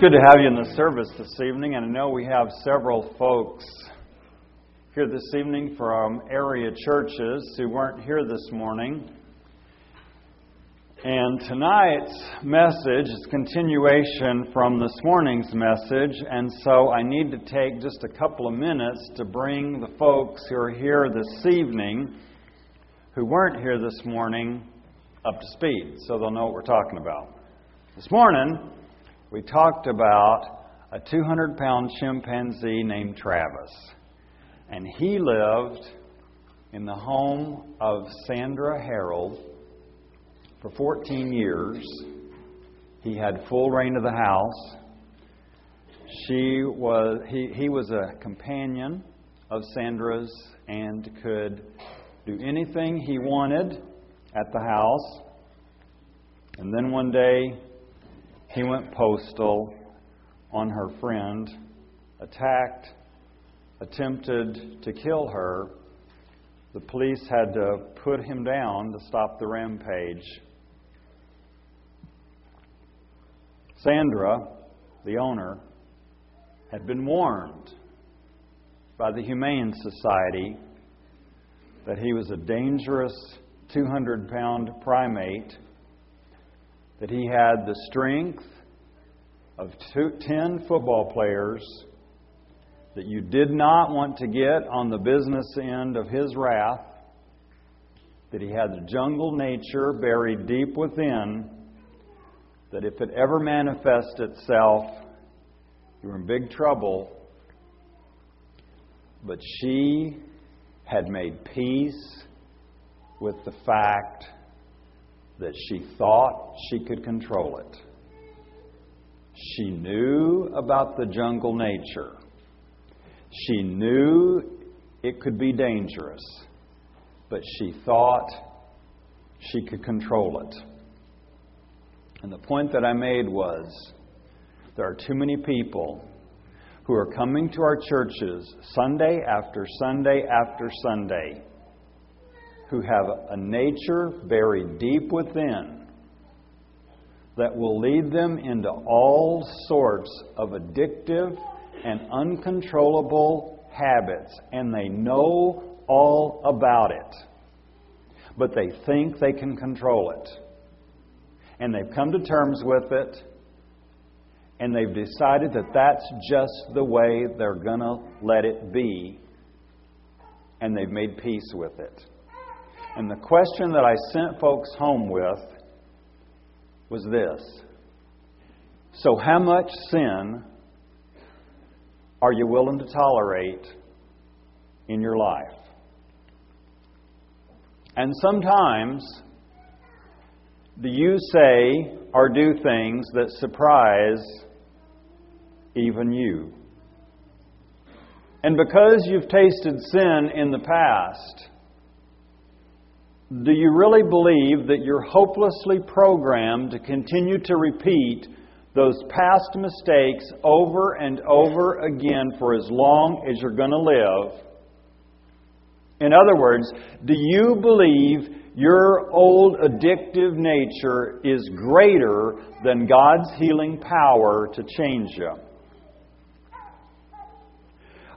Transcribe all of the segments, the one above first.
Good to have you in the service this evening, and I know we have several folks here this evening from area churches who weren't here this morning. And tonight's message is continuation from this morning's message, and so I need to take just a couple of minutes to bring the folks who are here this evening who weren't here this morning up to speed so they'll know what we're talking about. This morning, we talked about a 200 pound chimpanzee named Travis. And he lived in the home of Sandra Herold for 14 years. He had full reign of the house. She was, he, he was a companion of Sandra's and could do anything he wanted at the house. And then one day, he went postal on her friend, attacked, attempted to kill her. The police had to put him down to stop the rampage. Sandra, the owner, had been warned by the Humane Society that he was a dangerous 200 pound primate that he had the strength of 10 football players, that you did not want to get on the business end of his wrath, that he had the jungle nature buried deep within, that if it ever manifests itself, you were in big trouble. But she had made peace with the fact that she thought she could control it. She knew about the jungle nature. She knew it could be dangerous, but she thought she could control it. And the point that I made was there are too many people who are coming to our churches Sunday after Sunday after Sunday who have a nature buried deep within that will lead them into all sorts of addictive and uncontrollable habits, and they know all about it. But they think they can control it. And they've come to terms with it, and they've decided that that's just the way they're going to let it be, and they've made peace with it. And the question that I sent folks home with was this So, how much sin are you willing to tolerate in your life? And sometimes, do you say or do things that surprise even you? And because you've tasted sin in the past, do you really believe that you're hopelessly programmed to continue to repeat those past mistakes over and over again for as long as you're going to live? In other words, do you believe your old addictive nature is greater than God's healing power to change you?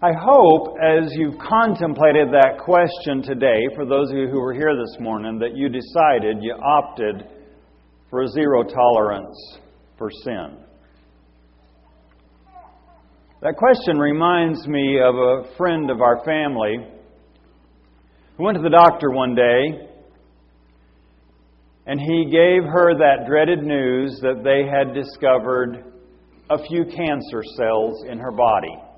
I hope as you've contemplated that question today, for those of you who were here this morning, that you decided, you opted for a zero tolerance for sin. That question reminds me of a friend of our family who went to the doctor one day and he gave her that dreaded news that they had discovered a few cancer cells in her body.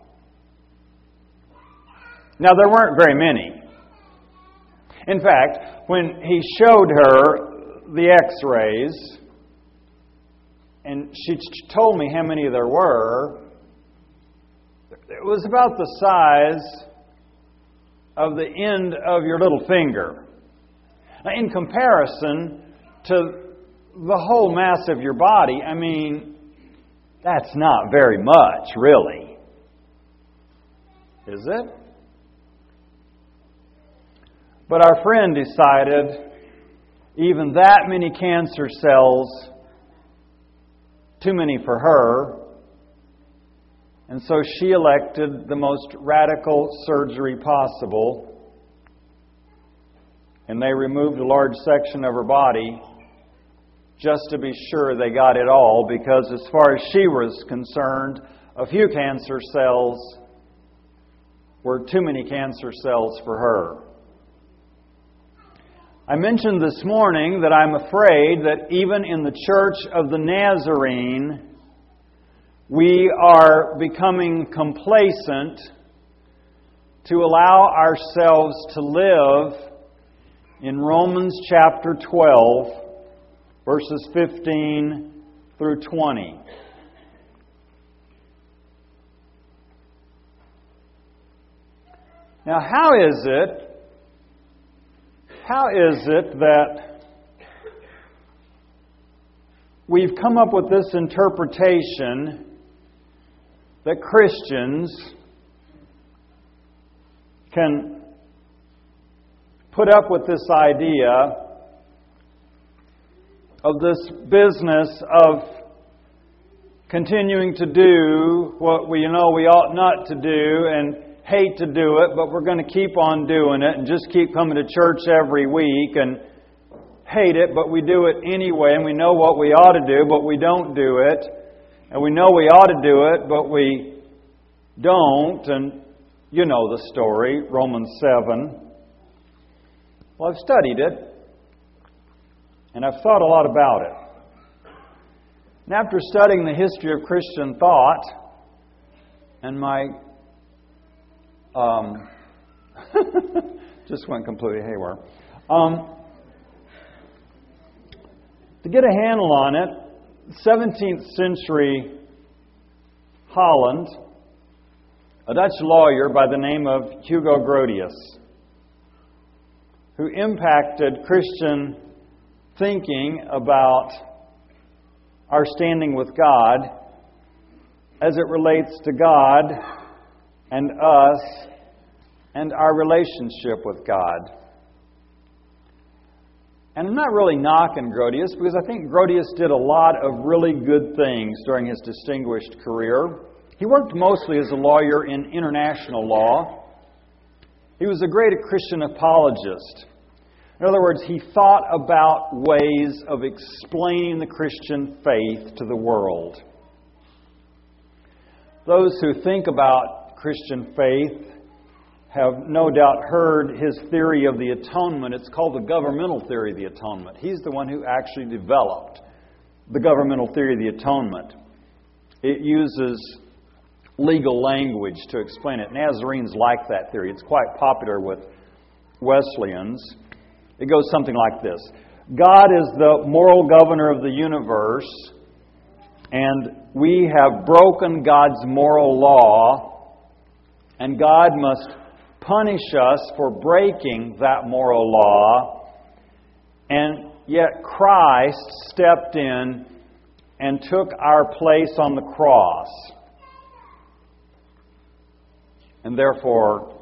Now, there weren't very many. In fact, when he showed her the x rays, and she told me how many there were, it was about the size of the end of your little finger. Now, in comparison to the whole mass of your body, I mean, that's not very much, really. Is it? But our friend decided even that many cancer cells, too many for her, And so she elected the most radical surgery possible. And they removed a large section of her body just to be sure they got it all, because as far as she was concerned, a few cancer cells were too many cancer cells for her. I mentioned this morning that I'm afraid that even in the Church of the Nazarene, we are becoming complacent to allow ourselves to live in Romans chapter 12, verses 15 through 20. Now, how is it, how is it that we've come up with this interpretation that Christians can put up with this idea of this business of continuing to do what we know we ought not to do and hate to do it, but we're going to keep on doing it and just keep coming to church every week and hate it, but we do it anyway, and we know what we ought to do, but we don't do it. And we know we ought to do it, but we don't. And you know the story, Romans 7. Well, I've studied it, and I've thought a lot about it. And after studying the history of Christian thought, and my um, just went completely haywire. Um, to get a handle on it, 17th century Holland, a Dutch lawyer by the name of Hugo Grotius, who impacted Christian thinking about our standing with God as it relates to God and us and our relationship with God. And I'm not really knocking Grotius because I think Grotius did a lot of really good things during his distinguished career. He worked mostly as a lawyer in international law. He was a great Christian apologist. In other words, he thought about ways of explaining the Christian faith to the world. Those who think about Christian faith have no doubt heard his theory of the atonement. It's called the governmental theory of the atonement. He's the one who actually developed the governmental theory of the atonement. It uses legal language to explain it. Nazarenes like that theory. It's quite popular with Wesleyans. It goes something like this God is the moral governor of the universe, and we have broken God's moral law, and God must punish us for breaking that moral law, and yet Christ stepped in and took our place on the cross. And therefore,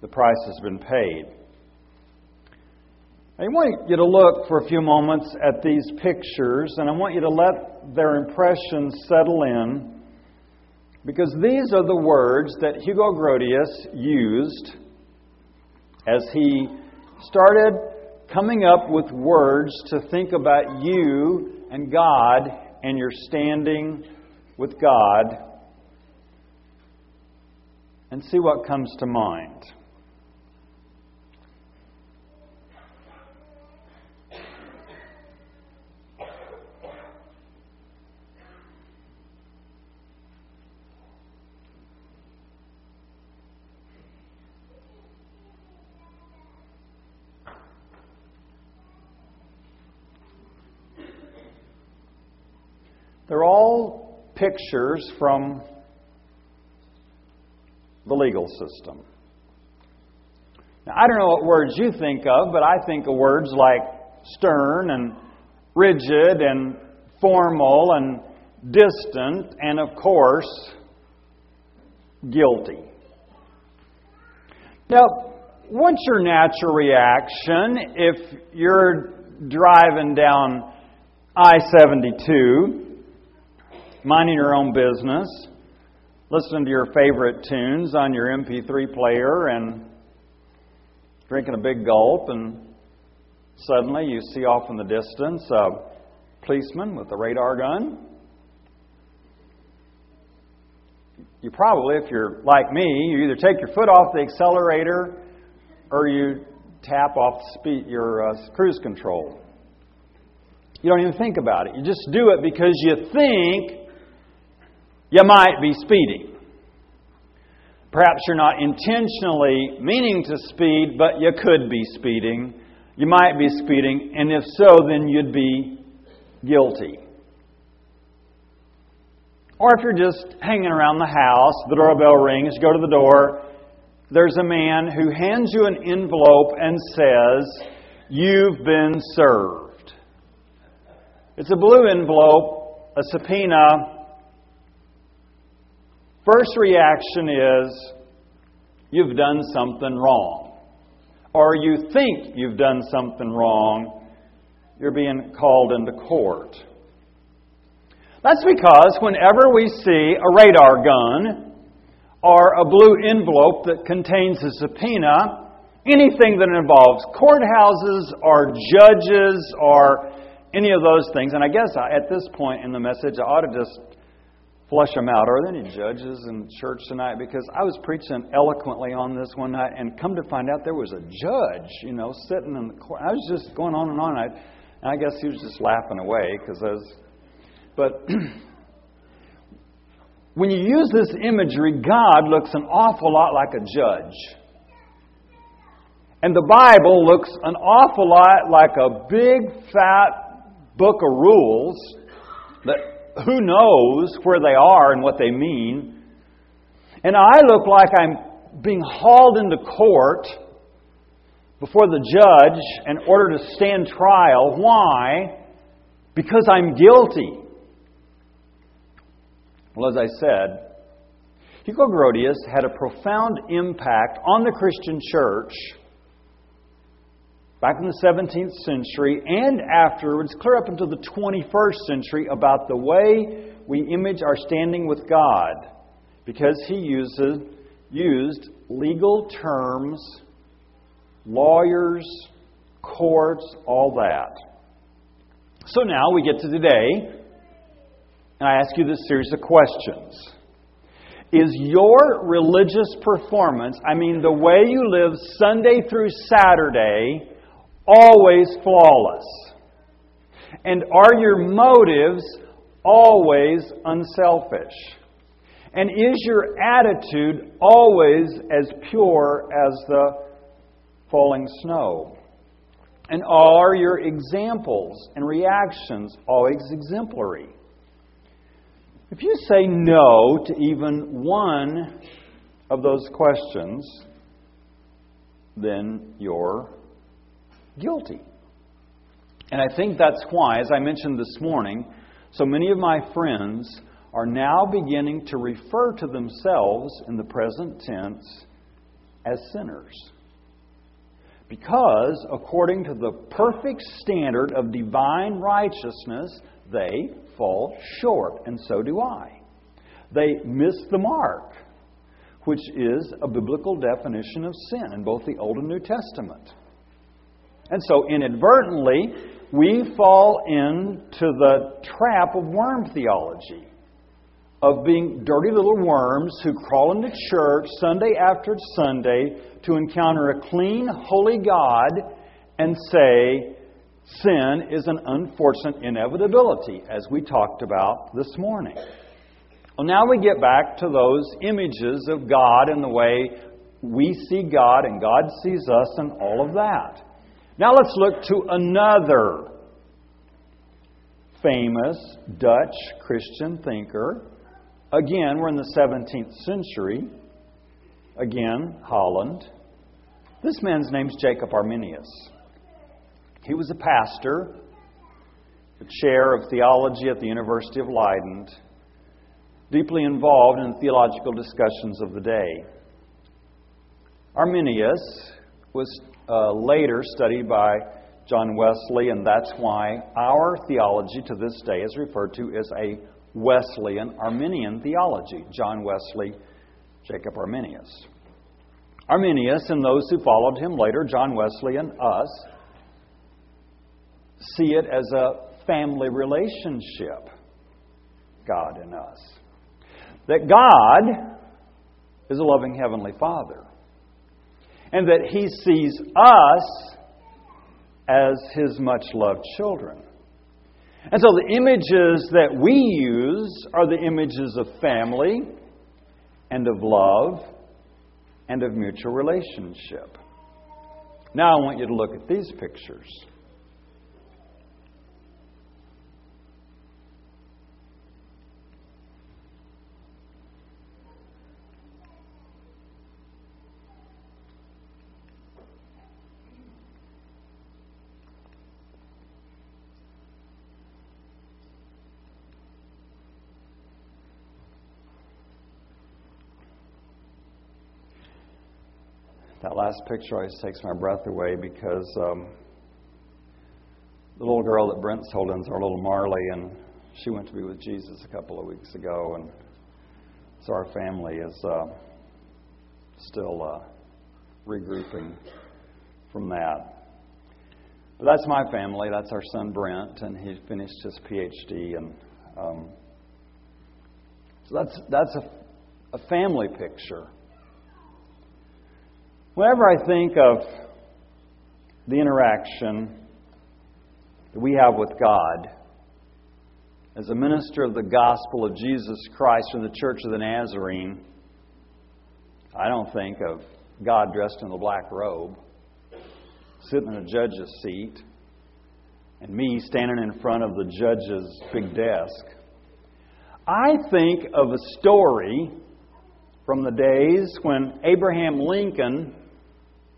the price has been paid. I want you to look for a few moments at these pictures, and I want you to let their impressions settle in because these are the words that Hugo Grotius used as he started coming up with words to think about you and God and your standing with God and see what comes to mind. They're all pictures from the legal system. Now, I don't know what words you think of, but I think of words like stern and rigid and formal and distant and, of course, guilty. Now, what's your natural reaction if you're driving down I 72 minding your own business, listening to your favorite tunes on your MP3 player and drinking a big gulp, and suddenly you see off in the distance a policeman with a radar gun. You probably, if you're like me, you either take your foot off the accelerator or you tap off speed, your uh, cruise control. You don't even think about it. You just do it because you think you might be speeding. Perhaps you're not intentionally meaning to speed, but you could be speeding. You might be speeding, and if so, then you'd be guilty. Or if you're just hanging around the house, the doorbell rings, you go to the door, there's a man who hands you an envelope and says, You've been served. It's a blue envelope, a subpoena. First reaction is, You've done something wrong. Or you think you've done something wrong. You're being called into court. That's because whenever we see a radar gun, or a blue envelope that contains a subpoena, anything that involves courthouses or judges or any of those things. And I guess at this point in the message, I ought to just flush them out. Are there any judges in church tonight? Because I was preaching eloquently on this one night, and come to find out there was a judge, you know, sitting in the court. I was just going on and on. I, and I guess he was just laughing away because I was. But When you use this imagery, God looks an awful lot like a judge. And the Bible looks an awful lot like a big, fat book of rules that who knows where they are and what they mean. And I look like I'm being hauled into court before the judge in order to stand trial. Why? Because I'm guilty. Well, as I said, Hugo Grotius had a profound impact on the Christian church back in the 17th century and afterwards, clear up into the 21st century, about the way we image our standing with God because he uses, used legal terms, lawyers, courts, all that. So now we get to today, and I ask you this series of questions. Is your religious performance, I mean, the way you live Sunday through Saturday, always flawless? And are your motives always unselfish? And is your attitude always as pure as the falling snow? And are your examples and reactions always exemplary? If you say no to even one of those questions, then you're guilty. And I think that's why, as I mentioned this morning, so many of my friends are now beginning to refer to themselves in the present tense as sinners. Because, according to the perfect standard of divine righteousness, they fall short, and so do I. They miss the mark, which is a biblical definition of sin in both the Old and New Testament. And so, inadvertently, we fall into the trap of worm theology, of being dirty little worms who crawl into church Sunday after Sunday to encounter a clean, holy God and say, sin is an unfortunate inevitability, as we talked about this morning. Well, now we get back to those images of God and the way we see God and God sees us and all of that. Now let's look to another famous Dutch Christian thinker. Again, we're in the 17th century. Again, Holland. This man's name's Jacob Arminius. He was a pastor, a chair of theology at the University of Leiden, deeply involved in theological discussions of the day. Arminius was uh, later studied by John Wesley, and that's why our theology to this day is referred to as a Wesleyan Arminian theology. John Wesley, Jacob Arminius. Arminius and those who followed him later, John Wesley and us, see it as a family relationship, God and us. That God is a loving Heavenly Father. And that He sees us as His much loved children. And so the images that we use are the images of family and of love and of mutual relationship. Now I want you to look at these pictures. That last picture always takes my breath away because um, the little girl that Brent's holding is our little Marley, and she went to be with Jesus a couple of weeks ago, and so our family is uh, still uh, regrouping from that. But that's my family. That's our son Brent, and he finished his PhD, and um, so that's that's a, a family picture. Whenever I think of the interaction that we have with God as a minister of the gospel of Jesus Christ in the Church of the Nazarene, I don't think of God dressed in the black robe, sitting in a judge's seat, and me standing in front of the judge's big desk. I think of a story from the days when Abraham Lincoln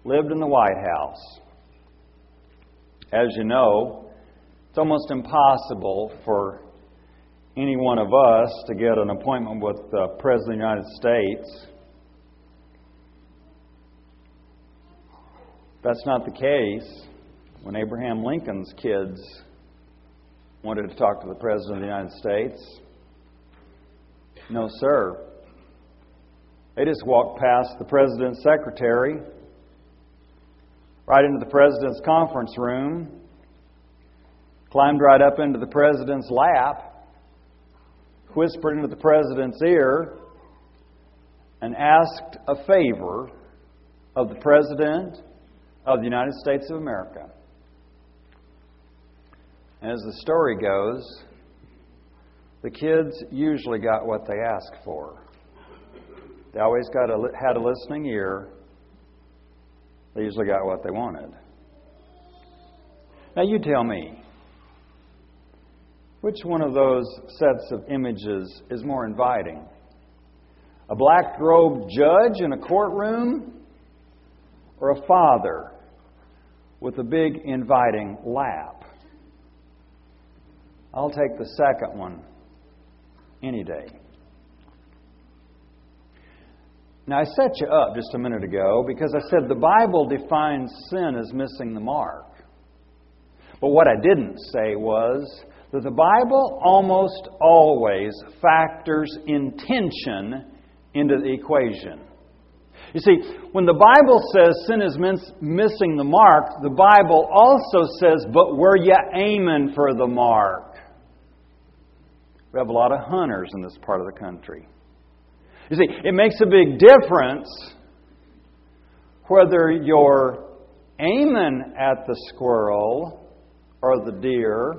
lived in the White House. As you know, it's almost impossible for any one of us to get an appointment with the President of the United States. That's not the case when Abraham Lincoln's kids wanted to talk to the President of the United States. No, sir. They just walked past the President's secretary right into the president's conference room, climbed right up into the president's lap, whispered into the president's ear, and asked a favor of the President of the United States of America. And as the story goes, the kids usually got what they asked for. They always got a, had a listening ear they usually got what they wanted. Now, you tell me, which one of those sets of images is more inviting? A black robed judge in a courtroom or a father with a big inviting lap? I'll take the second one any day. Now, I set you up just a minute ago because I said the Bible defines sin as missing the mark. But what I didn't say was that the Bible almost always factors intention into the equation. You see, when the Bible says sin is missing the mark, the Bible also says, but were you aiming for the mark? We have a lot of hunters in this part of the country. You see, it makes a big difference whether you're aiming at the squirrel or the deer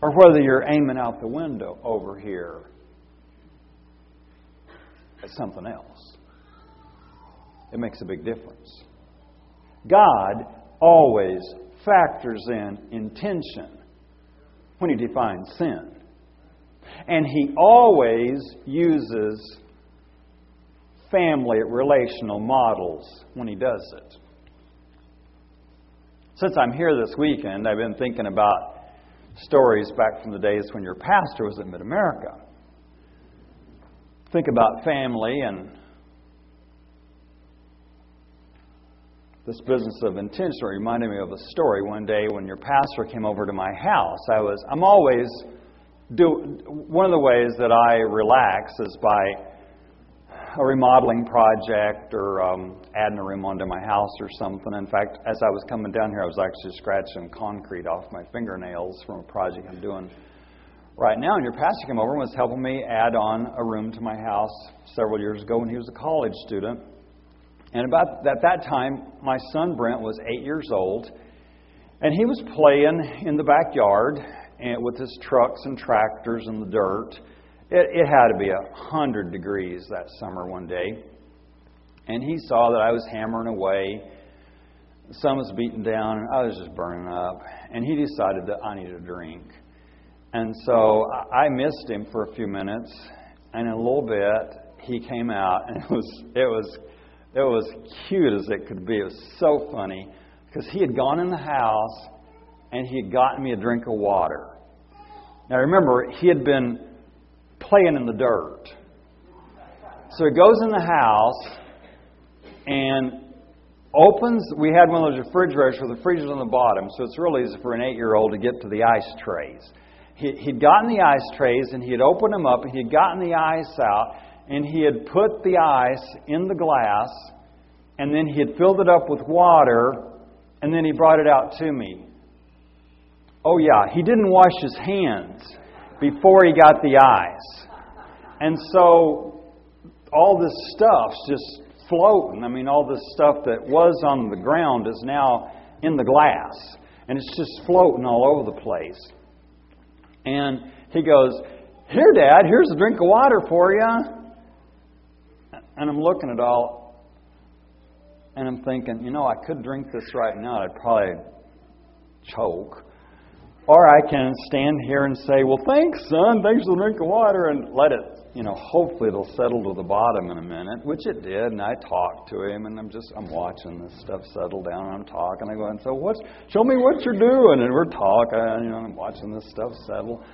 or whether you're aiming out the window over here at something else. It makes a big difference. God always factors in intention when He defines sin. And he always uses family relational models when he does it. Since I'm here this weekend, I've been thinking about stories back from the days when your pastor was in Mid America. Think about family and this business of intention reminded me of a story one day when your pastor came over to my house. I was I'm always do one of the ways that I relax is by a remodeling project or um, adding a room onto my house or something. In fact, as I was coming down here, I was actually scratching concrete off my fingernails from a project I'm doing right now. And your pastor came over and was helping me add on a room to my house several years ago when he was a college student. And about at that time, my son Brent was eight years old, and he was playing in the backyard with his trucks and tractors in the dirt. It, it had to be a hundred degrees that summer one day, and he saw that I was hammering away. The sun was beating down, and I was just burning up. And he decided that I needed a drink. And so I missed him for a few minutes, and in a little bit he came out, and it was it was it was cute as it could be. It was so funny because he had gone in the house and he had gotten me a drink of water. Now remember, he had been playing in the dirt. So he goes in the house and opens. We had one of those refrigerators with the freezers on the bottom, so it's really easy for an eight year old to get to the ice trays. He, he'd gotten the ice trays and he had opened them up and he had gotten the ice out and he had put the ice in the glass, and then he had filled it up with water, and then he brought it out to me. Oh, yeah, he didn't wash his hands before he got the eyes. And so all this stuff's just floating. I mean, all this stuff that was on the ground is now in the glass, and it's just floating all over the place. And he goes, Here, Dad, here's a drink of water for you. And I'm looking at all, and I'm thinking, you know, I could drink this right now. I'd probably choke. Or I can stand here and say, well, thanks, son. Thanks for the drink of water, and let it, you know, hopefully it'll settle to the bottom in a minute, which it did. And I talked to him, and I'm just, I'm watching this stuff settle down, and I'm talking. I go, and so what's, show me what you're doing. And we're talking, you know, I'm watching this stuff settle.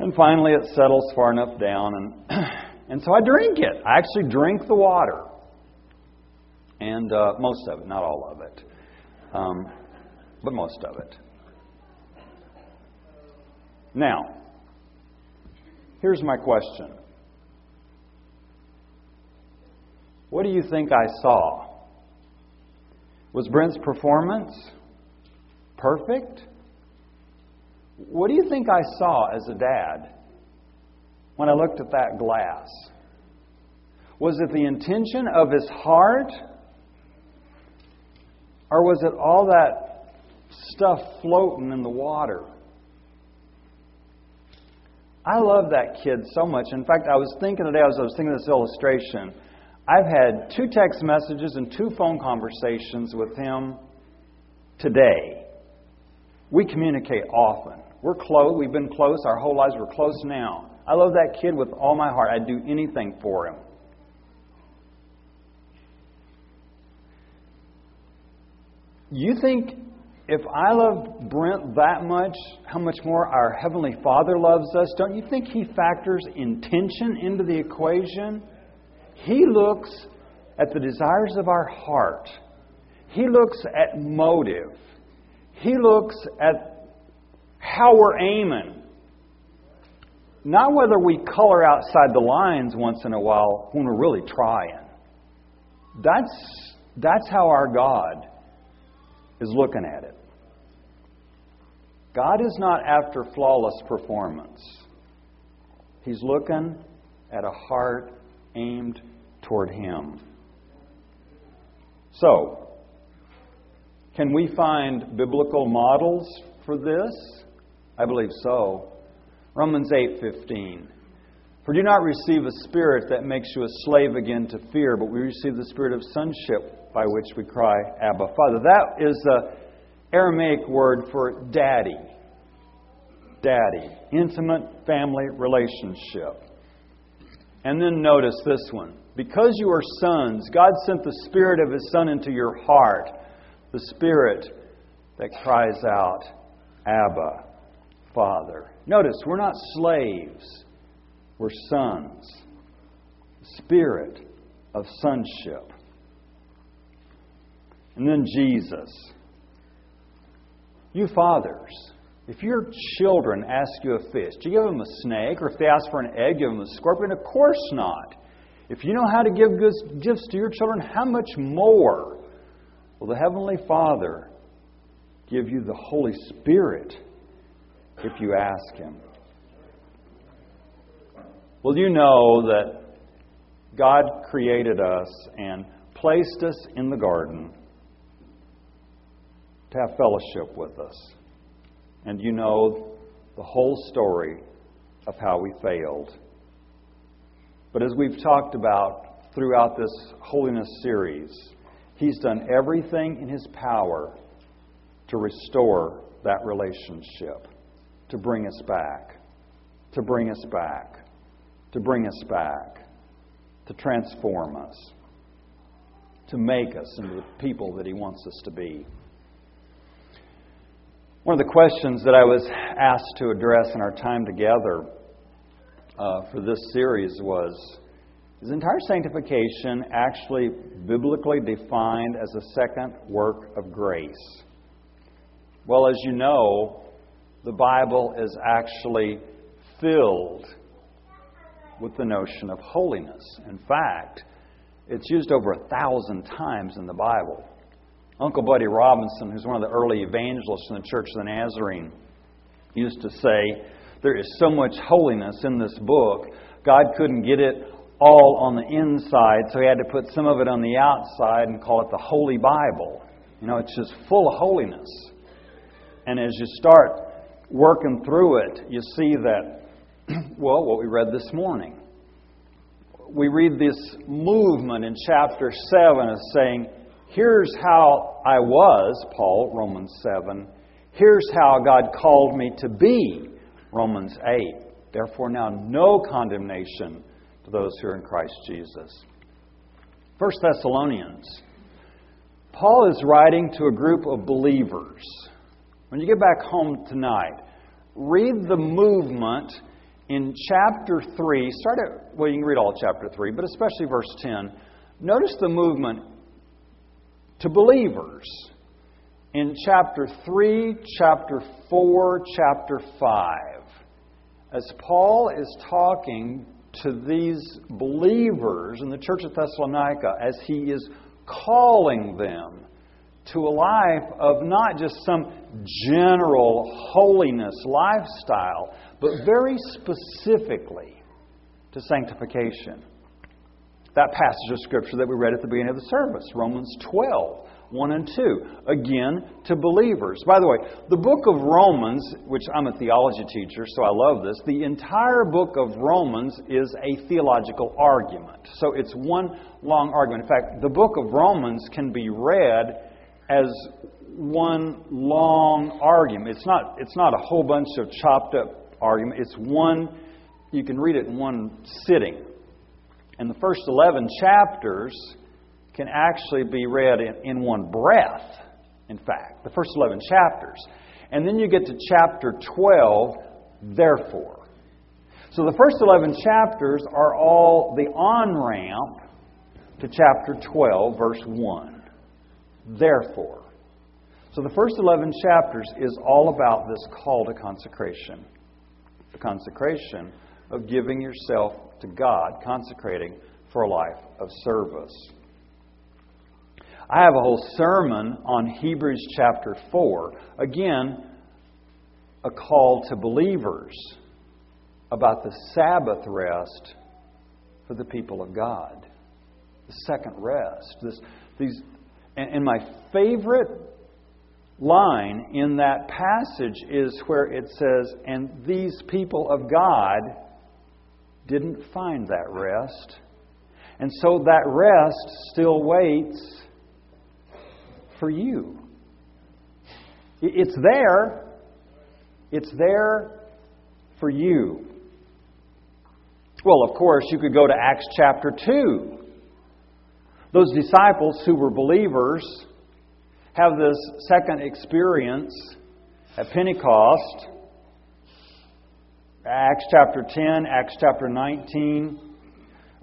And finally it settles far enough down, and And so I drink it. I actually drink the water. And uh, most of it, not all of it, um, but most of it. Now, here's my question What do you think I saw? Was Brent's performance perfect? What do you think I saw as a dad? when I looked at that glass? Was it the intention of his heart? Or was it all that stuff floating in the water? I love that kid so much. In fact, I was thinking today, as I was thinking of this illustration, I've had two text messages and two phone conversations with him today. We communicate often. We're close. We've been close our whole lives. We're close now. I love that kid with all my heart. I'd do anything for him. You think if I love Brent that much, how much more our Heavenly Father loves us? Don't you think He factors intention into the equation? He looks at the desires of our heart, He looks at motive, He looks at how we're aiming. Not whether we color outside the lines once in a while when we're really trying. That's, that's how our God is looking at it. God is not after flawless performance. He's looking at a heart aimed toward Him. So, can we find biblical models for this? I believe so. Romans 8:15. For do not receive a spirit that makes you a slave again to fear, but we receive the spirit of sonship by which we cry, Abba, Father. That is the Aramaic word for daddy. Daddy. Intimate family relationship. And then notice this one. Because you are sons, God sent the Spirit of His Son into your heart, the Spirit that cries out, Abba, Father. Notice, we're not slaves, we're sons. Spirit of sonship. And then Jesus. You fathers, if your children ask you a fish, do you give them a snake? Or if they ask for an egg, give them a scorpion? Of course not. If you know how to give good gifts to your children, how much more will the Heavenly Father give you the Holy Spirit if you ask Him? Well, you know that God created us and placed us in the garden to have fellowship with us. And you know the whole story of how we failed. But as we've talked about throughout this holiness series, He's done everything in His power to restore that relationship, to bring us back, to bring us back, to bring us back, to transform us, to make us into the people that He wants us to be. One of the questions that I was asked to address in our time together uh, for this series was Is entire sanctification actually biblically defined as a second work of grace? Well, as you know, the Bible is actually filled with the notion of holiness. In fact, it's used over a thousand times in the Bible. Uncle Buddy Robinson, who's one of the early evangelists in the Church of the Nazarene, used to say, There is so much holiness in this book, God couldn't get it all on the inside, so he had to put some of it on the outside and call it the Holy Bible. You know, it's just full of holiness. And as you start working through it, you see that, well, what we read this morning. We read this movement in chapter 7 as saying, Here's how I was, Paul, Romans 7. Here's how God called me to be, Romans 8. Therefore, now no condemnation to those who are in Christ Jesus. 1 Thessalonians. Paul is writing to a group of believers. When you get back home tonight, read the movement in chapter 3. Start at, well, you can read all chapter 3, but especially verse 10. Notice the movement to believers in chapter 3, chapter 4, chapter 5. As Paul is talking to these believers in the church of Thessalonica, as he is calling them to a life of not just some general holiness lifestyle, but very specifically to sanctification. That passage of Scripture that we read at the beginning of the service, Romans 12, 1 and 2. Again, to believers. By the way, the book of Romans, which I'm a theology teacher, so I love this, the entire book of Romans is a theological argument. So it's one long argument. In fact, the book of Romans can be read as one long argument. It's not, it's not a whole bunch of chopped up argument. It's one, you can read it in one sitting. And the first 11 chapters can actually be read in, in one breath, in fact, the first 11 chapters. And then you get to chapter 12, therefore. So the first 11 chapters are all the on ramp to chapter 12, verse 1. Therefore. So the first 11 chapters is all about this call to consecration. The consecration of giving yourself to God, consecrating for a life of service. I have a whole sermon on Hebrews chapter 4. Again, a call to believers about the Sabbath rest for the people of God. The second rest. This, these, and, and my favorite line in that passage is where it says, And these people of God didn't find that rest. And so that rest still waits for you. It's there. It's there for you. Well, of course, you could go to Acts chapter 2. Those disciples who were believers have this second experience at Pentecost. Acts chapter 10, Acts chapter 19.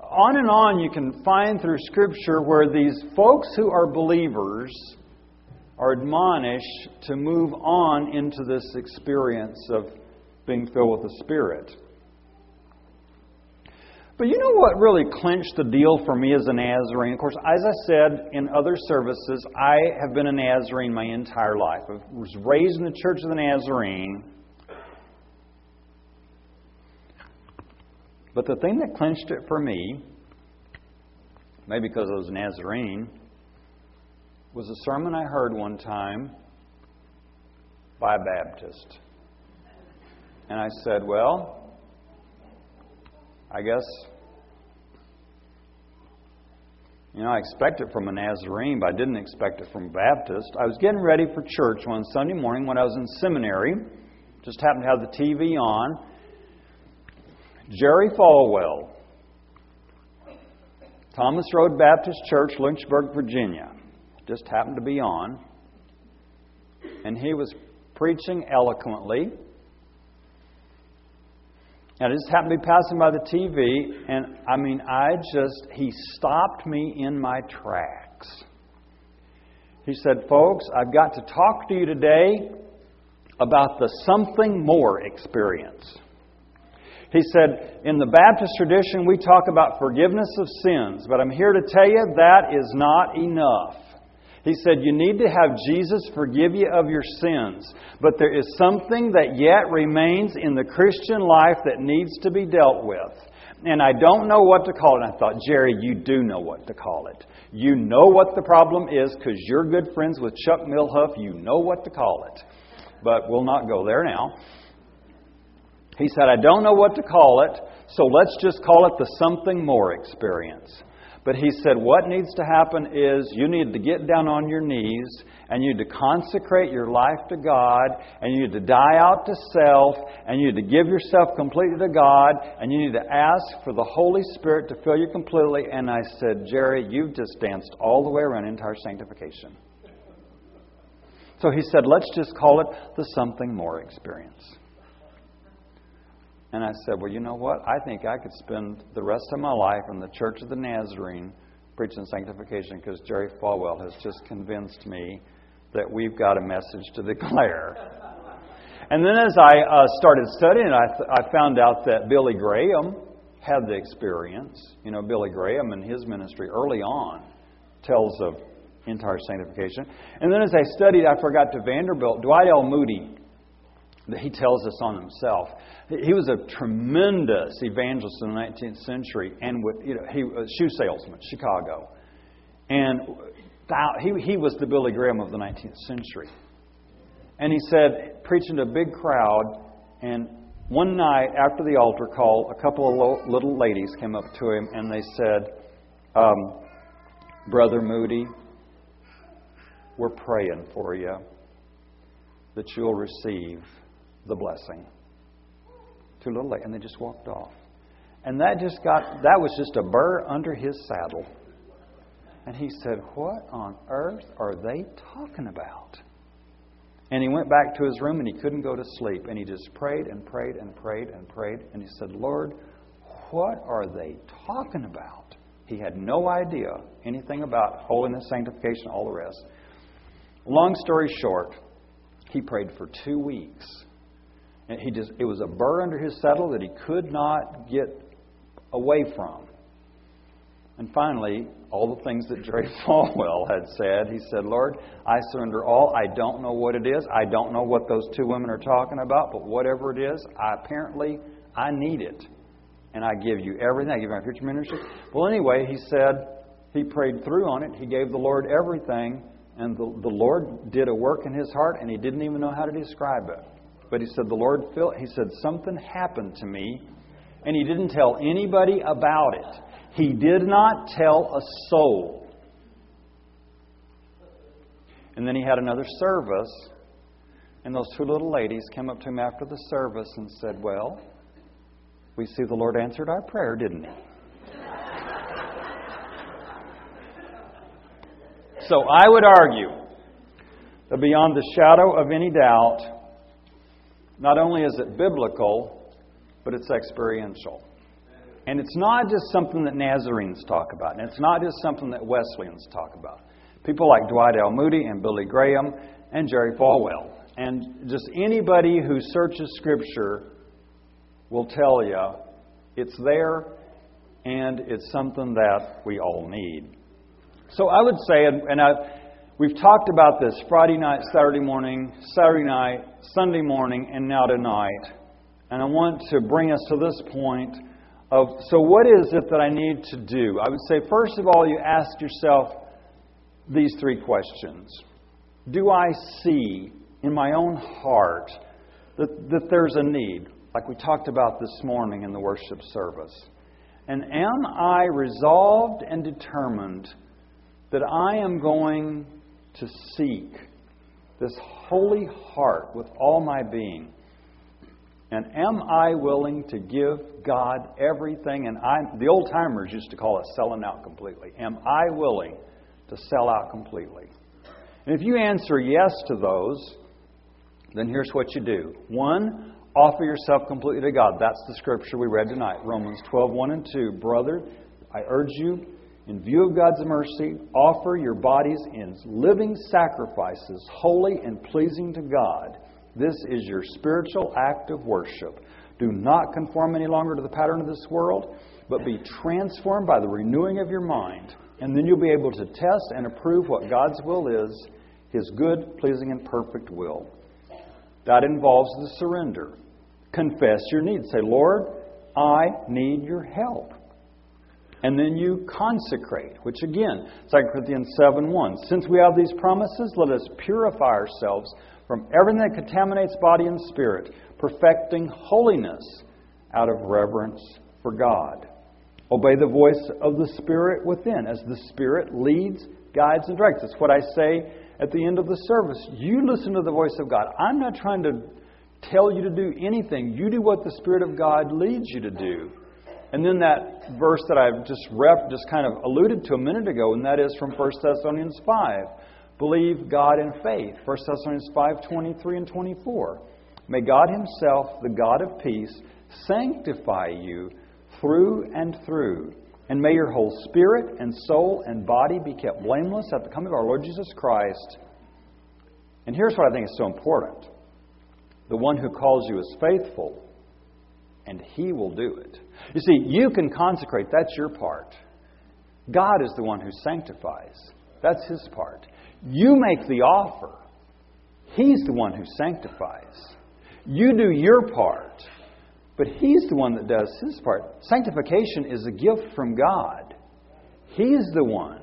on and on you can find through Scripture where these folks who are believers are admonished to move on into this experience of being filled with the Spirit. But you know what really clinched the deal for me as a Nazarene? Of course, as I said in other services, I have been a Nazarene my entire life. I was raised in the Church of the Nazarene. But the thing that clinched it for me, maybe because I was a Nazarene, was a sermon I heard one time by a Baptist. And I said, Well, I guess, you know, I expect it from a Nazarene, but I didn't expect it from a Baptist. I was getting ready for church one Sunday morning when I was in seminary. Just happened to have the TV on. Jerry Falwell, Thomas Road Baptist Church, Lynchburg, Virginia. Just happened to be on. And he was preaching eloquently. And I just happened to be passing by the TV, and I mean, I just, he stopped me in my tracks. He said, Folks, I've got to talk to you today about the something more experience. He said, In the Baptist tradition, we talk about forgiveness of sins, but I'm here to tell you that is not enough. He said, You need to have Jesus forgive you of your sins. But there is something that yet remains in the Christian life that needs to be dealt with. And I don't know what to call it. And I thought, Jerry, you do know what to call it. You know what the problem is because you're good friends with Chuck Millhuff. You know what to call it. But we'll not go there now. He said, I don't know what to call it, so let's just call it the something more experience. But he said, what needs to happen is you need to get down on your knees and you need to consecrate your life to God and you need to die out to self and you need to give yourself completely to God and you need to ask for the Holy Spirit to fill you completely. And I said, Jerry, you've just danced all the way around entire sanctification. So he said, let's just call it the something more experience. And I said, Well, you know what? I think I could spend the rest of my life in the Church of the Nazarene preaching sanctification because Jerry Falwell has just convinced me that we've got a message to declare. and then as I uh, started studying, I, th- I found out that Billy Graham had the experience. You know, Billy Graham in his ministry early on tells of entire sanctification. And then as I studied, I forgot to Vanderbilt, Dwight L. Moody that he tells us on himself. He was a tremendous evangelist in the 19th century, and with, you know, he was a shoe salesman, Chicago. And he, he was the Billy Graham of the 19th century. And he said, preaching to a big crowd, and one night after the altar call, a couple of little ladies came up to him and they said, um, Brother Moody, we're praying for you that you'll receive the blessing. Too little late. And they just walked off. And that just got, that was just a burr under his saddle. And he said, What on earth are they talking about? And he went back to his room and he couldn't go to sleep. And he just prayed and prayed and prayed and prayed. And he said, Lord, what are they talking about? He had no idea anything about holiness, sanctification, all the rest. Long story short, he prayed for two weeks and he just, it was a burr under his saddle that he could not get away from. And finally, all the things that Jerry Falwell had said, he said, Lord, I surrender all. I don't know what it is. I don't know what those two women are talking about, but whatever it is, I apparently I need it. And I give you everything. I give you my future ministry. Well, anyway, he said he prayed through on it. He gave the Lord everything, and the, the Lord did a work in his heart, and he didn't even know how to describe it. But he said, The Lord, he said, something happened to me, and he didn't tell anybody about it. He did not tell a soul. And then he had another service, and those two little ladies came up to him after the service and said, Well, we see the Lord answered our prayer, didn't he? so I would argue that beyond the shadow of any doubt, not only is it biblical, but it's experiential. And it's not just something that Nazarenes talk about, and it's not just something that Wesleyans talk about. People like Dwight L. Moody and Billy Graham and Jerry Falwell. And just anybody who searches Scripture will tell you it's there and it's something that we all need. So I would say, and I, we've talked about this Friday night, Saturday morning, Saturday night, Sunday morning, and now tonight. And I want to bring us to this point of so what is it that I need to do? I would say, first of all, you ask yourself these three questions Do I see in my own heart that, that there's a need, like we talked about this morning in the worship service? And am I resolved and determined that I am going to seek this holy heart with all my being? And am I willing to give God everything? And I, the old timers used to call it selling out completely. Am I willing to sell out completely? And if you answer yes to those, then here's what you do. One, offer yourself completely to God. That's the scripture we read tonight, Romans 12, 1 and 2. Brother, I urge you, in view of God's mercy, offer your bodies in living sacrifices, holy and pleasing to God. This is your spiritual act of worship. Do not conform any longer to the pattern of this world, but be transformed by the renewing of your mind. And then you'll be able to test and approve what God's will is, His good, pleasing, and perfect will. That involves the surrender. Confess your needs. Say, Lord, I need your help. And then you consecrate, which again, 2 Corinthians 7 1. Since we have these promises, let us purify ourselves from everything that contaminates body and spirit, perfecting holiness out of reverence for God. Obey the voice of the Spirit within as the Spirit leads, guides, and directs. That's what I say at the end of the service. You listen to the voice of God. I'm not trying to tell you to do anything. You do what the Spirit of God leads you to do. And then that verse that I've just rep, just kind of alluded to a minute ago, and that is from 1 Thessalonians 5. Believe God in faith. 1 Thessalonians 5 23 and 24. May God Himself, the God of peace, sanctify you through and through. And may your whole spirit and soul and body be kept blameless at the coming of our Lord Jesus Christ. And here's what I think is so important the one who calls you is faithful, and He will do it. You see, you can consecrate, that's your part. God is the one who sanctifies, that's His part. You make the offer. He's the one who sanctifies. You do your part, but He's the one that does His part. Sanctification is a gift from God. He's the one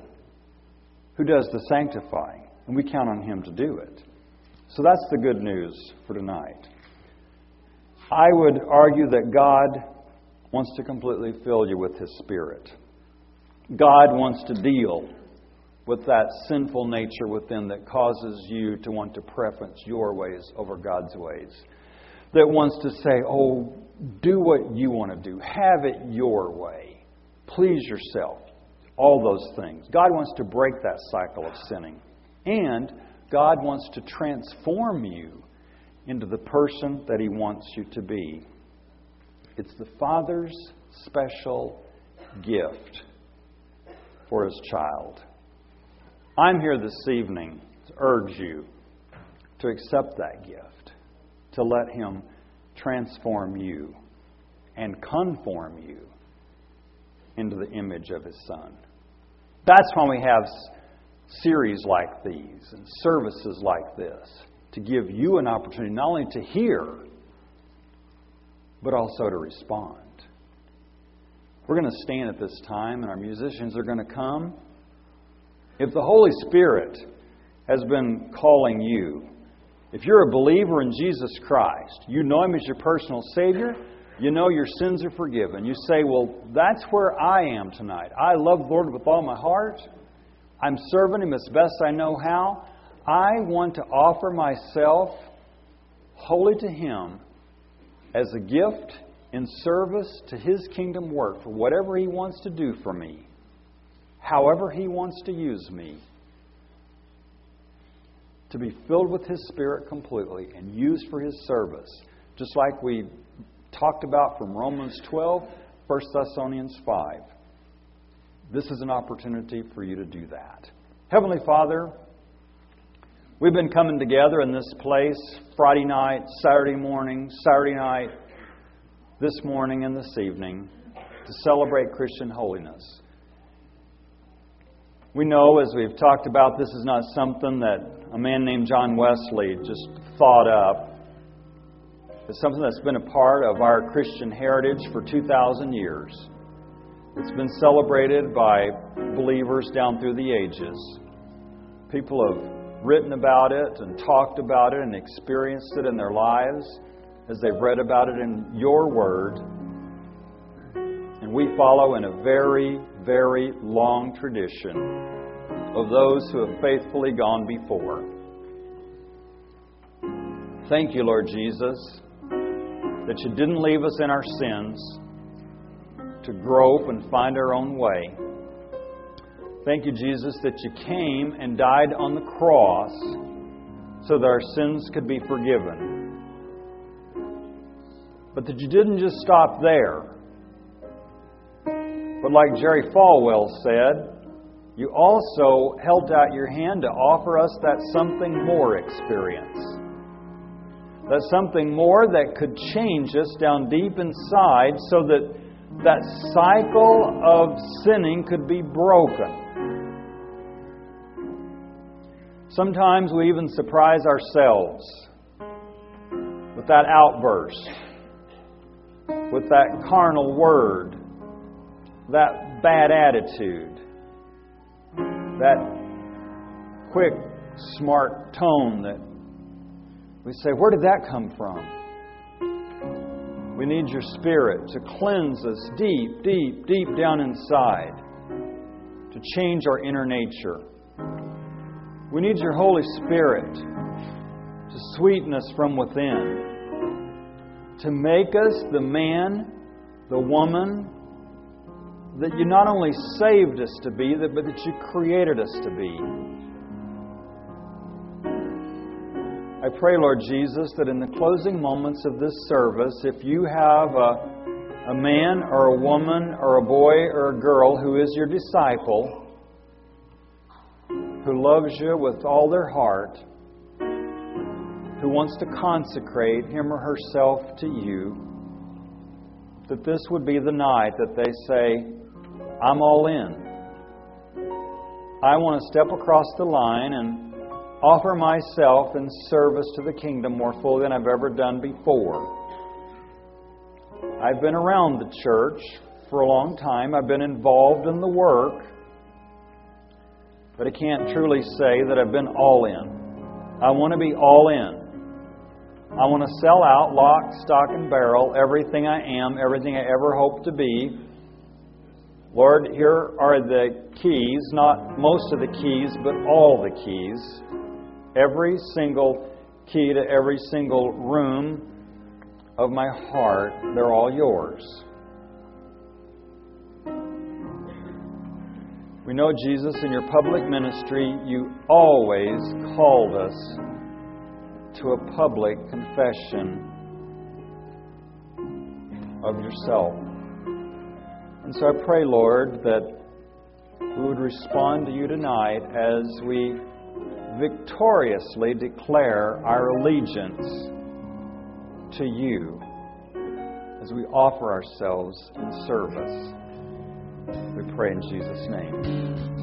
who does the sanctifying, and we count on Him to do it. So that's the good news for tonight. I would argue that God wants to completely fill you with His Spirit. God wants to deal with that sinful nature within that causes you to want to preference your ways over God's ways. That wants to say, oh, do what you want to do, have it your way, please yourself, all those things. God wants to break that cycle of sinning. And God wants to transform you into the person that He wants you to be. It's the Father's special gift for His child. I'm here this evening to urge you to accept that gift, to let Him transform you and conform you into the image of His Son. That's why we have series like these and services like this to give you an opportunity not only to hear, but also to respond. We're going to stand at this time, and our musicians are going to come. If the Holy Spirit has been calling you, if you're a believer in Jesus Christ, you know Him as your personal Savior, you know your sins are forgiven. You say, Well, that's where I am tonight. I love the Lord with all my heart. I'm serving Him as best I know how. I want to offer myself wholly to Him as a gift in service to His kingdom work for whatever He wants to do for me however He wants to use me, to be filled with His Spirit completely and used for His service. Just like we talked about from Romans 12, 1 Thessalonians 5. This is an opportunity for you to do that. Heavenly Father, we've been coming together in this place Friday night, Saturday morning, Saturday night, this morning, and this evening to celebrate Christian holiness. We know, as we've talked about, this is not something that a man named John Wesley just thought up. It's something that's been a part of our Christian heritage for 2,000 years. It's been celebrated by believers down through the ages. People have written about it and talked about it and experienced it in their lives as they've read about it in your word. And we follow in a very, very long tradition of those who have faithfully gone before. Thank you, Lord Jesus, that you didn't leave us in our sins to grope and find our own way. Thank you, Jesus, that you came and died on the cross so that our sins could be forgiven. But that you didn't just stop there. But like Jerry Falwell said, you also held out your hand to offer us that something more experience. That something more that could change us down deep inside so that that cycle of sinning could be broken. Sometimes we even surprise ourselves with that outburst, with that carnal word, that bad attitude, that quick, smart tone that we say, Where did that come from? We need your Spirit to cleanse us deep, deep, deep down inside, to change our inner nature. We need your Holy Spirit to sweeten us from within, to make us the man, the woman that you not only saved us to be, but that you created us to be. I pray, Lord Jesus, that in the closing moments of this service, if you have a, a man or a woman or a boy or a girl who is your disciple, who loves you with all their heart, who wants to consecrate him or herself to you, that this would be the night that they say, I'm all in. I want to step across the line and offer myself in service to the kingdom more fully than I've ever done before. I've been around the church for a long time, I've been involved in the work, but I can't truly say that I've been all in. I want to be all in. I want to sell out lock, stock, and barrel everything I am, everything I ever hope to be. Lord, here are the keys, not most of the keys, but all the keys every single key to every single room of my heart, they're all yours. We know, Jesus, in your public ministry, you always called us to a public confession of yourself. And so I pray, Lord, that we would respond to you tonight as we victoriously declare our allegiance to you as we offer ourselves in service. We pray in Jesus' name.